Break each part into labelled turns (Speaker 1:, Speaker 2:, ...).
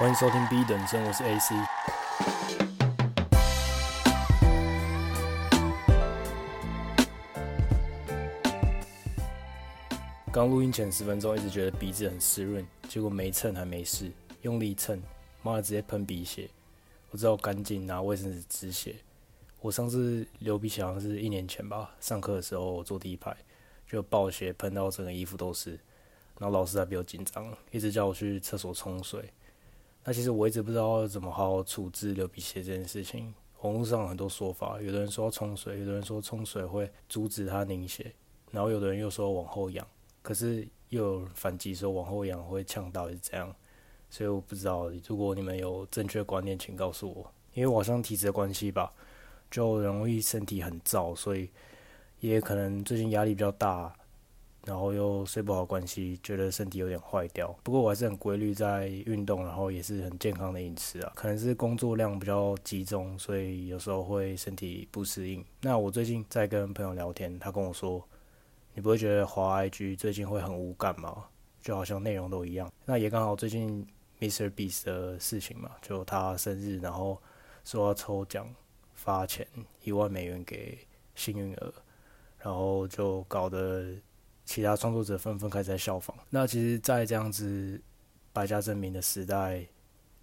Speaker 1: 欢迎收听 B 等生，我是 AC。刚录音前十分钟，一直觉得鼻子很湿润，结果没蹭还没事，用力蹭，妈的直接喷鼻血。我知道赶紧拿卫生纸止血。我上次流鼻血好像是一年前吧，上课的时候我坐第一排，就爆血喷到整个衣服都是，然后老师还比较紧张，一直叫我去厕所冲水。那其实我一直不知道怎么好好处置流鼻血这件事情。网络上很多说法，有的人说要冲水，有的人说冲水会阻止它凝血，然后有的人又说往后仰，可是又有反击说往后仰会呛到，是这样。所以我不知道，如果你们有正确观念，请告诉我。因为我好像体质的关系吧，就容易身体很燥，所以也可能最近压力比较大。然后又睡不好关系，觉得身体有点坏掉。不过我还是很规律在运动，然后也是很健康的饮食啊。可能是工作量比较集中，所以有时候会身体不适应。那我最近在跟朋友聊天，他跟我说：“你不会觉得滑 IG 最近会很无感吗？就好像内容都一样。”那也刚好最近 Mr. Beast 的事情嘛，就他生日，然后说要抽奖发钱一万美元给幸运儿，然后就搞得。其他创作者纷纷开始在效仿。那其实，在这样子百家争鸣的时代，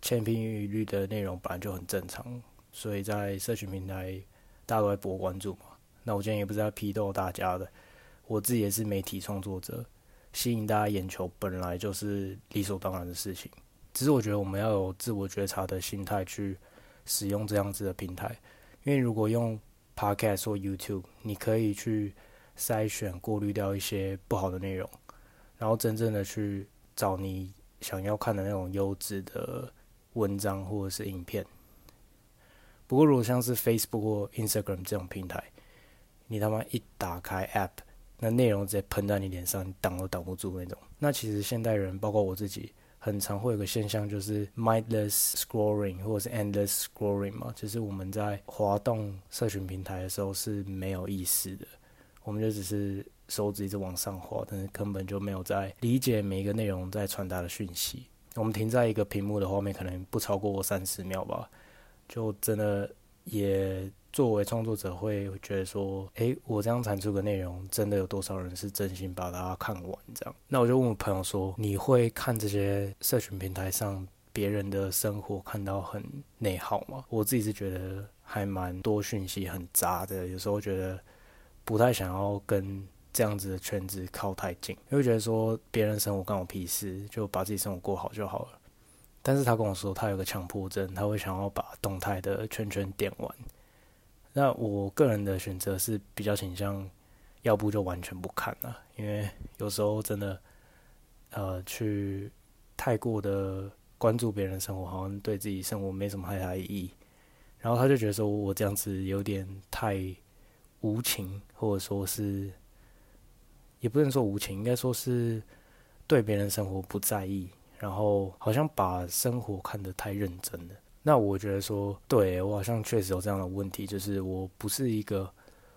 Speaker 1: 千篇一律的内容本来就很正常，所以在社群平台，大家都在博关注嘛。那我今天也不是在批斗大家的，我自己也是媒体创作者，吸引大家眼球本来就是理所当然的事情。只是我觉得我们要有自我觉察的心态去使用这样子的平台，因为如果用 Podcast 或 YouTube，你可以去。筛选、过滤掉一些不好的内容，然后真正的去找你想要看的那种优质的文章或者是影片。不过，如果像是 Facebook 或 Instagram 这种平台，你他妈一打开 App，那内容直接喷在你脸上，你挡都挡不住那种。那其实现代人，包括我自己，很常会有个现象，就是 mindless scrolling 或者是 endless scrolling 嘛，就是我们在滑动社群平台的时候是没有意识的。我们就只是手指一直往上滑，但是根本就没有在理解每一个内容在传达的讯息。我们停在一个屏幕的画面，可能不超过三十秒吧，就真的也作为创作者会觉得说，诶，我这样产出的内容，真的有多少人是真心把它看完？这样，那我就问我朋友说，你会看这些社群平台上别人的生活看到很内耗吗？我自己是觉得还蛮多讯息很杂的，有时候觉得。不太想要跟这样子的圈子靠太近，因为觉得说别人生活关我屁事，就把自己生活过好就好了。但是他跟我说他有个强迫症，他会想要把动态的圈圈点完。那我个人的选择是比较倾向，要不就完全不看了，因为有时候真的，呃，去太过的关注别人生活，好像对自己生活没什么太大意义。然后他就觉得说我这样子有点太。无情，或者说是，也不能说无情，应该说是对别人生活不在意，然后好像把生活看得太认真了。那我觉得说，对，我好像确实有这样的问题，就是我不是一个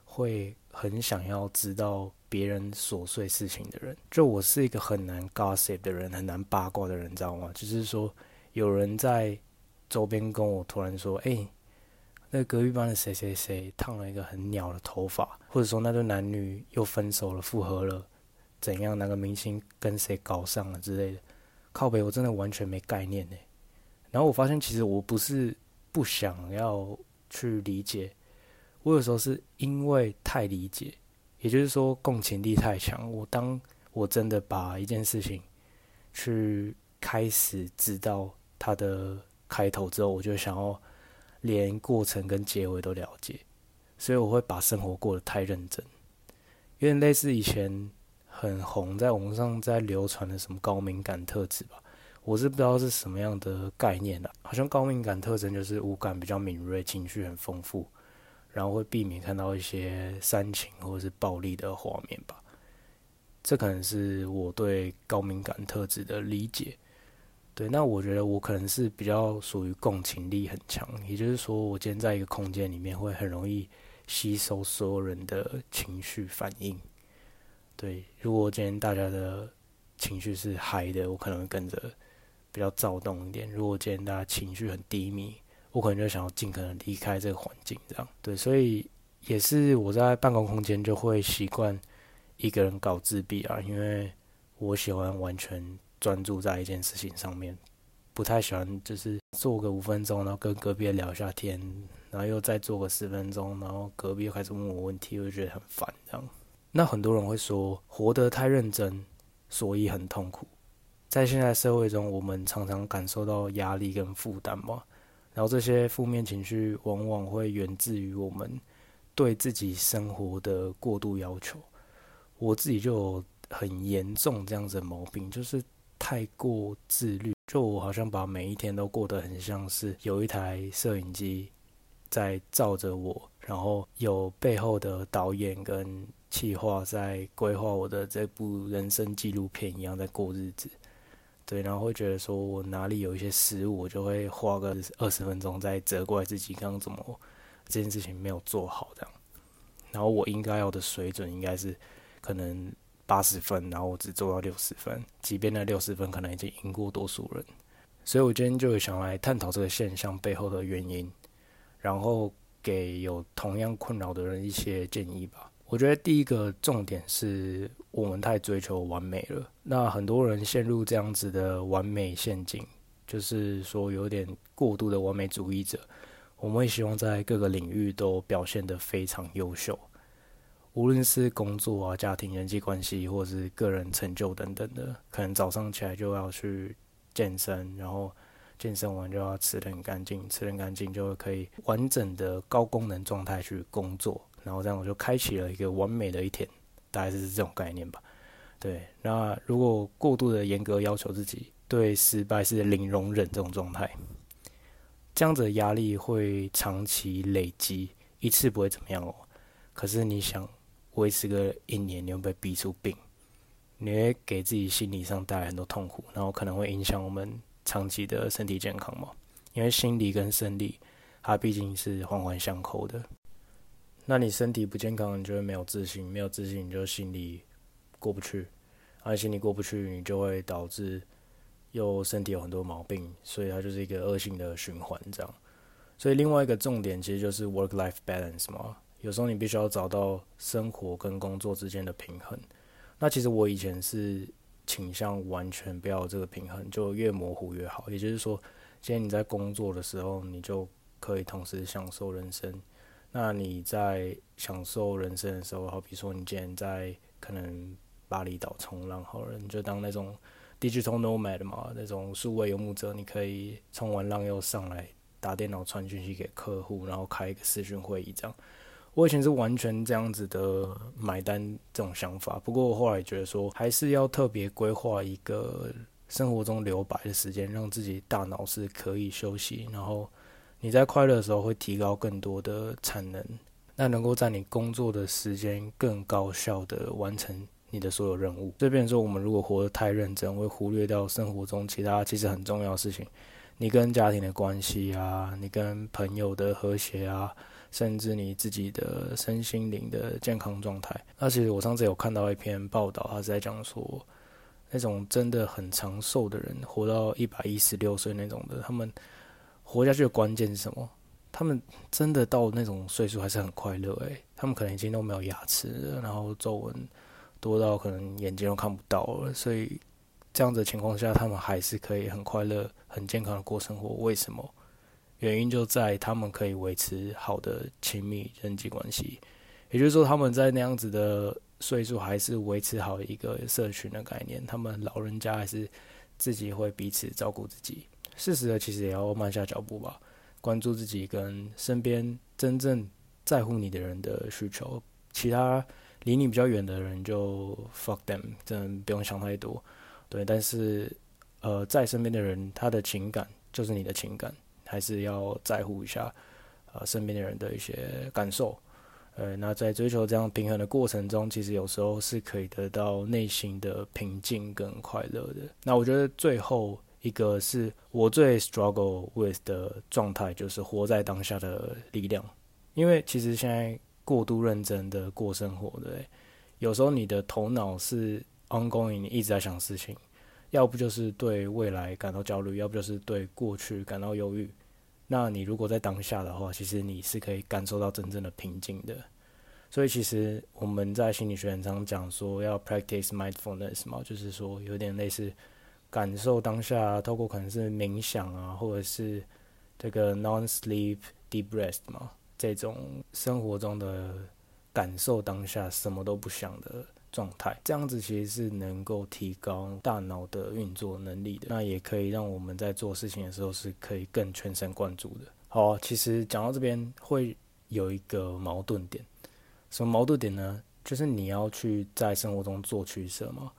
Speaker 1: 会很想要知道别人琐碎事情的人，就我是一个很难 gossip 的人，很难八卦的人，你知道吗？就是说，有人在周边跟我突然说，哎。那隔壁班的谁谁谁烫了一个很鸟的头发，或者说那对男女又分手了，复合了，怎样？哪个明星跟谁搞上了之类的？靠北，我真的完全没概念呢。然后我发现，其实我不是不想要去理解，我有时候是因为太理解，也就是说共情力太强。我当我真的把一件事情去开始知道它的开头之后，我就想要。连过程跟结尾都了解，所以我会把生活过得太认真，有点类似以前很红在网上在流传的什么高敏感特质吧。我是不知道是什么样的概念啦，好像高敏感特征就是五感比较敏锐，情绪很丰富，然后会避免看到一些煽情或者是暴力的画面吧。这可能是我对高敏感特质的理解。对，那我觉得我可能是比较属于共情力很强，也就是说，我今天在一个空间里面会很容易吸收所有人的情绪反应。对，如果今天大家的情绪是嗨的，我可能会跟着比较躁动一点。如果今天大家情绪很低迷，我可能就想要尽可能离开这个环境，这样对。所以也是我在办公空间就会习惯一个人搞自闭啊，因为我喜欢完全专注在一件事情上面，不太喜欢就是做个五分钟，然后跟隔壁聊一下天，然后又再做个十分钟，然后隔壁又开始问我问题，我就觉得很烦这样。那很多人会说，活得太认真，所以很痛苦。在现在社会中，我们常常感受到压力跟负担嘛，然后这些负面情绪往往会源自于我们对自己生活的过度要求。我自己就有很严重这样子的毛病，就是太过自律，就我好像把每一天都过得很像是有一台摄影机在照着我，然后有背后的导演跟企划在规划我的这部人生纪录片一样在过日子，对，然后会觉得说我哪里有一些失误，我就会花个二十分钟在责怪自己刚刚怎么这件事情没有做好这样，然后我应该要的水准应该是可能八十分，然后我只做到六十分，即便那六十分可能已经赢过多数人，所以我今天就想来探讨这个现象背后的原因，然后给有同样困扰的人一些建议吧。我觉得第一个重点是我们太追求完美了。那很多人陷入这样子的完美陷阱，就是说有点过度的完美主义者。我们会希望在各个领域都表现得非常优秀，无论是工作啊、家庭、人际关系，或是个人成就等等的。可能早上起来就要去健身，然后健身完就要吃得很干净，吃得很干净就可以完整的高功能状态去工作。然后这样我就开启了一个完美的一天，大概是这种概念吧。对，那如果过度的严格要求自己，对失败是零容忍这种状态，这样子的压力会长期累积，一次不会怎么样哦。可是你想维持个一年，你会被逼出病，你会给自己心理上带来很多痛苦，然后可能会影响我们长期的身体健康嘛。因为心理跟生理，它毕竟是环环相扣的。那你身体不健康，你就会没有自信，没有自信你就心里过不去，而心里过不去，你就会导致又身体有很多毛病，所以它就是一个恶性的循环这样。所以另外一个重点其实就是 work-life balance 嘛，有时候你必须要找到生活跟工作之间的平衡。那其实我以前是倾向完全不要这个平衡，就越模糊越好。也就是说，今天你在工作的时候，你就可以同时享受人生。那你在享受人生的时候，好比说你今天在可能巴厘岛冲浪，好了，你就当那种 digital nomad 嘛，那种数位游牧者，你可以冲完浪又上来打电脑传讯息给客户，然后开一个视讯会议这样。我以前是完全这样子的买单这种想法，不过我后来觉得说，还是要特别规划一个生活中留白的时间，让自己大脑是可以休息，然后。你在快乐的时候会提高更多的产能，那能够在你工作的时间更高效地完成你的所有任务。这边说，我们如果活得太认真，会忽略掉生活中其他其实很重要的事情，你跟家庭的关系啊，你跟朋友的和谐啊，甚至你自己的身心灵的健康状态。那其实我上次有看到一篇报道，他是在讲说，那种真的很长寿的人，活到一百一十六岁那种的，他们。活下去的关键是什么？他们真的到那种岁数还是很快乐诶，他们可能已经都没有牙齿了，然后皱纹多到可能眼睛都看不到了。所以这样子的情况下，他们还是可以很快乐、很健康的过生活。为什么？原因就在他们可以维持好的亲密人际关系，也就是说，他们在那样子的岁数还是维持好一个社群的概念。他们老人家还是自己会彼此照顾自己。适时的，其实也要慢下脚步吧，关注自己跟身边真正在乎你的人的需求。其他离你比较远的人就 fuck them，真的不用想太多。对，但是呃，在身边的人，他的情感就是你的情感，还是要在乎一下呃身边的人的一些感受。呃，那在追求这样平衡的过程中，其实有时候是可以得到内心的平静跟快乐的。那我觉得最后。一个是我最 struggle with 的状态，就是活在当下的力量。因为其实现在过度认真的过生活，对，有时候你的头脑是 ongoing，你一直在想事情，要不就是对未来感到焦虑，要不就是对过去感到忧郁。那你如果在当下的话，其实你是可以感受到真正的平静的。所以其实我们在心理学上常讲说要 practice mindfulness 嘛，就是说有点类似感受当下，透过可能是冥想啊，或者是这个 non-sleep deep rest 嘛，这种生活中的感受当下什么都不想的。状态这样子其实是能够提高大脑的运作能力的，那也可以让我们在做事情的时候是可以更全神贯注的。好，其实讲到这边会有一个矛盾点，什么矛盾点呢？就是你要去在生活中做取舍嘛。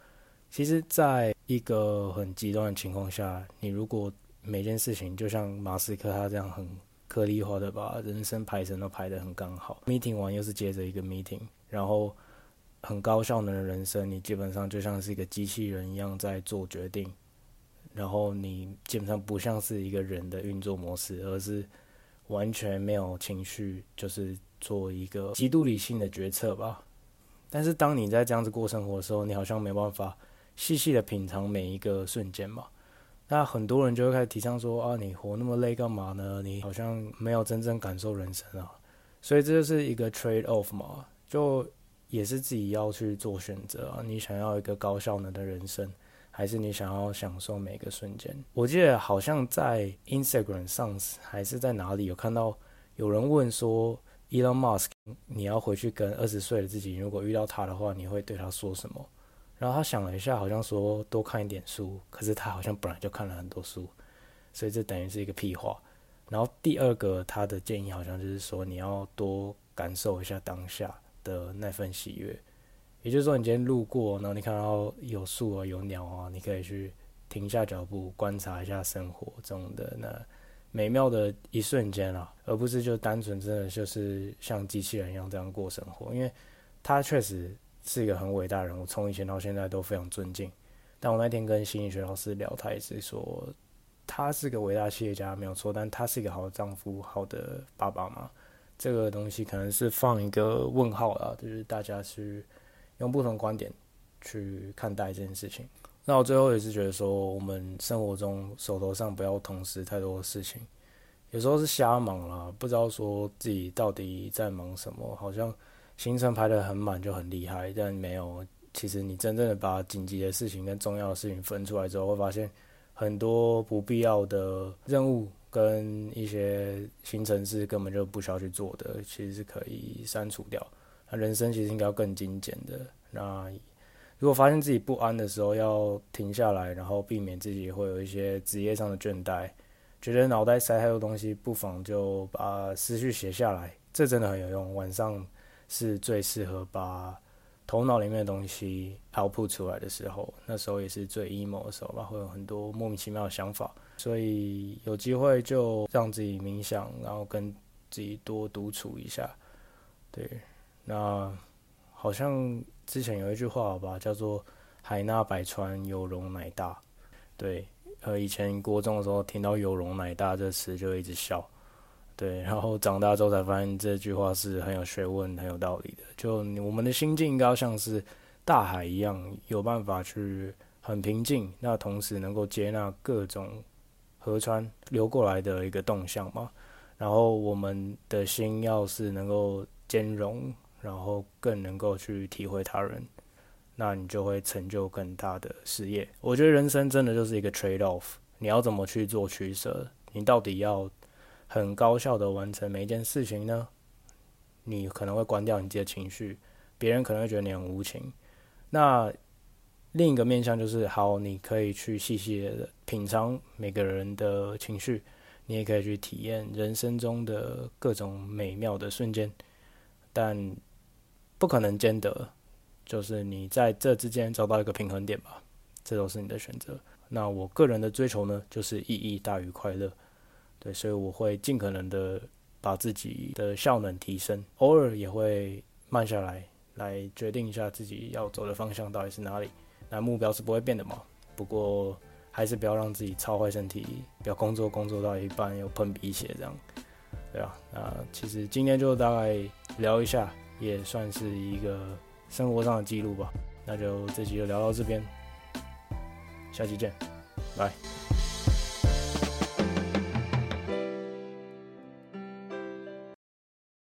Speaker 1: 其实，在一个很极端的情况下，你如果每件事情就像马斯克他这样很颗粒化的把人生排程都排得很刚好，meeting 完又是接着一个 meeting，然后。很高效能的人生，你基本上就像是一个机器人一样在做决定，然后你基本上不像是一个人的运作模式，而是完全没有情绪，就是做一个极度理性的决策吧。但是当你在这样子过生活的时候，你好像没办法细细的品尝每一个瞬间嘛。那很多人就会开始提倡说啊，你活那么累干嘛呢？你好像没有真正感受人生啊。所以这就是一个 trade off 嘛，就。也是自己要去做选择啊！你想要一个高效能的人生，还是你想要享受每个瞬间？我记得好像在 Instagram 上还是在哪里有看到有人问说，Elon Musk，你要回去跟二十岁的自己，如果遇到他的话，你会对他说什么？然后他想了一下，好像说多看一点书。可是他好像本来就看了很多书，所以这等于是一个屁话。然后第二个他的建议好像就是说，你要多感受一下当下。的那份喜悦，也就是说，你今天路过，然后你看到有树啊、有鸟啊，你可以去停下脚步，观察一下生活中的那美妙的一瞬间啊，而不是就单纯真的就是像机器人一样这样过生活。因为他确实是一个很伟大的人，物从以前到现在都非常尊敬。但我那天跟心理学老师聊，他也是说，他是个伟大企业家没有错，但他是一个好丈夫、好的爸爸嘛。这个东西可能是放一个问号啦，就是大家是用不同观点去看待这件事情。那我最后也是觉得说，我们生活中手头上不要同时太多事情，有时候是瞎忙啦，不知道说自己到底在忙什么，好像行程排得很满就很厉害，但没有。其实你真正的把紧急的事情跟重要的事情分出来之后，会发现很多不必要的任务。跟一些行程是根本就不需要去做的，其实是可以删除掉。那人生其实应该要更精简的。那如果发现自己不安的时候，要停下来，然后避免自己会有一些职业上的倦怠，觉得脑袋塞太多东西，不妨就把思绪写下来，这真的很有用。晚上是最适合把头脑里面的东西 output 出来的时候，那时候也是最 emo 的时候吧，会有很多莫名其妙的想法。所以有机会就让自己冥想，然后跟自己多独处一下。对，那好像之前有一句话吧，叫做“海纳百川，有容乃大”。对，呃，以前国中的时候听到“有容乃大”这词就一直笑。对，然后长大之后才发现这句话是很有学问、很有道理的。就我们的心境应该像是大海一样，有办法去很平静，那同时能够接纳各种。河川流过来的一个动向嘛，然后我们的心要是能够兼容，然后更能够去体会他人，那你就会成就更大的事业。我觉得人生真的就是一个 trade off，你要怎么去做取舍？你到底要很高效的完成每一件事情呢？你可能会关掉你自己的情绪，别人可能会觉得你很无情。那另一个面向就是，好，你可以去细细的品尝每个人的情绪，你也可以去体验人生中的各种美妙的瞬间，但不可能兼得，就是你在这之间找到一个平衡点吧，这都是你的选择。那我个人的追求呢，就是意义大于快乐，对，所以我会尽可能的把自己的效能提升，偶尔也会慢下来，来决定一下自己要走的方向到底是哪里。那目标是不会变的嘛，不过还是不要让自己操坏身体，不要工作工作到一半又喷鼻血这样，对啊，那其实今天就大概聊一下，也算是一个生活上的记录吧。那就这集就聊到这边。下期见，拜。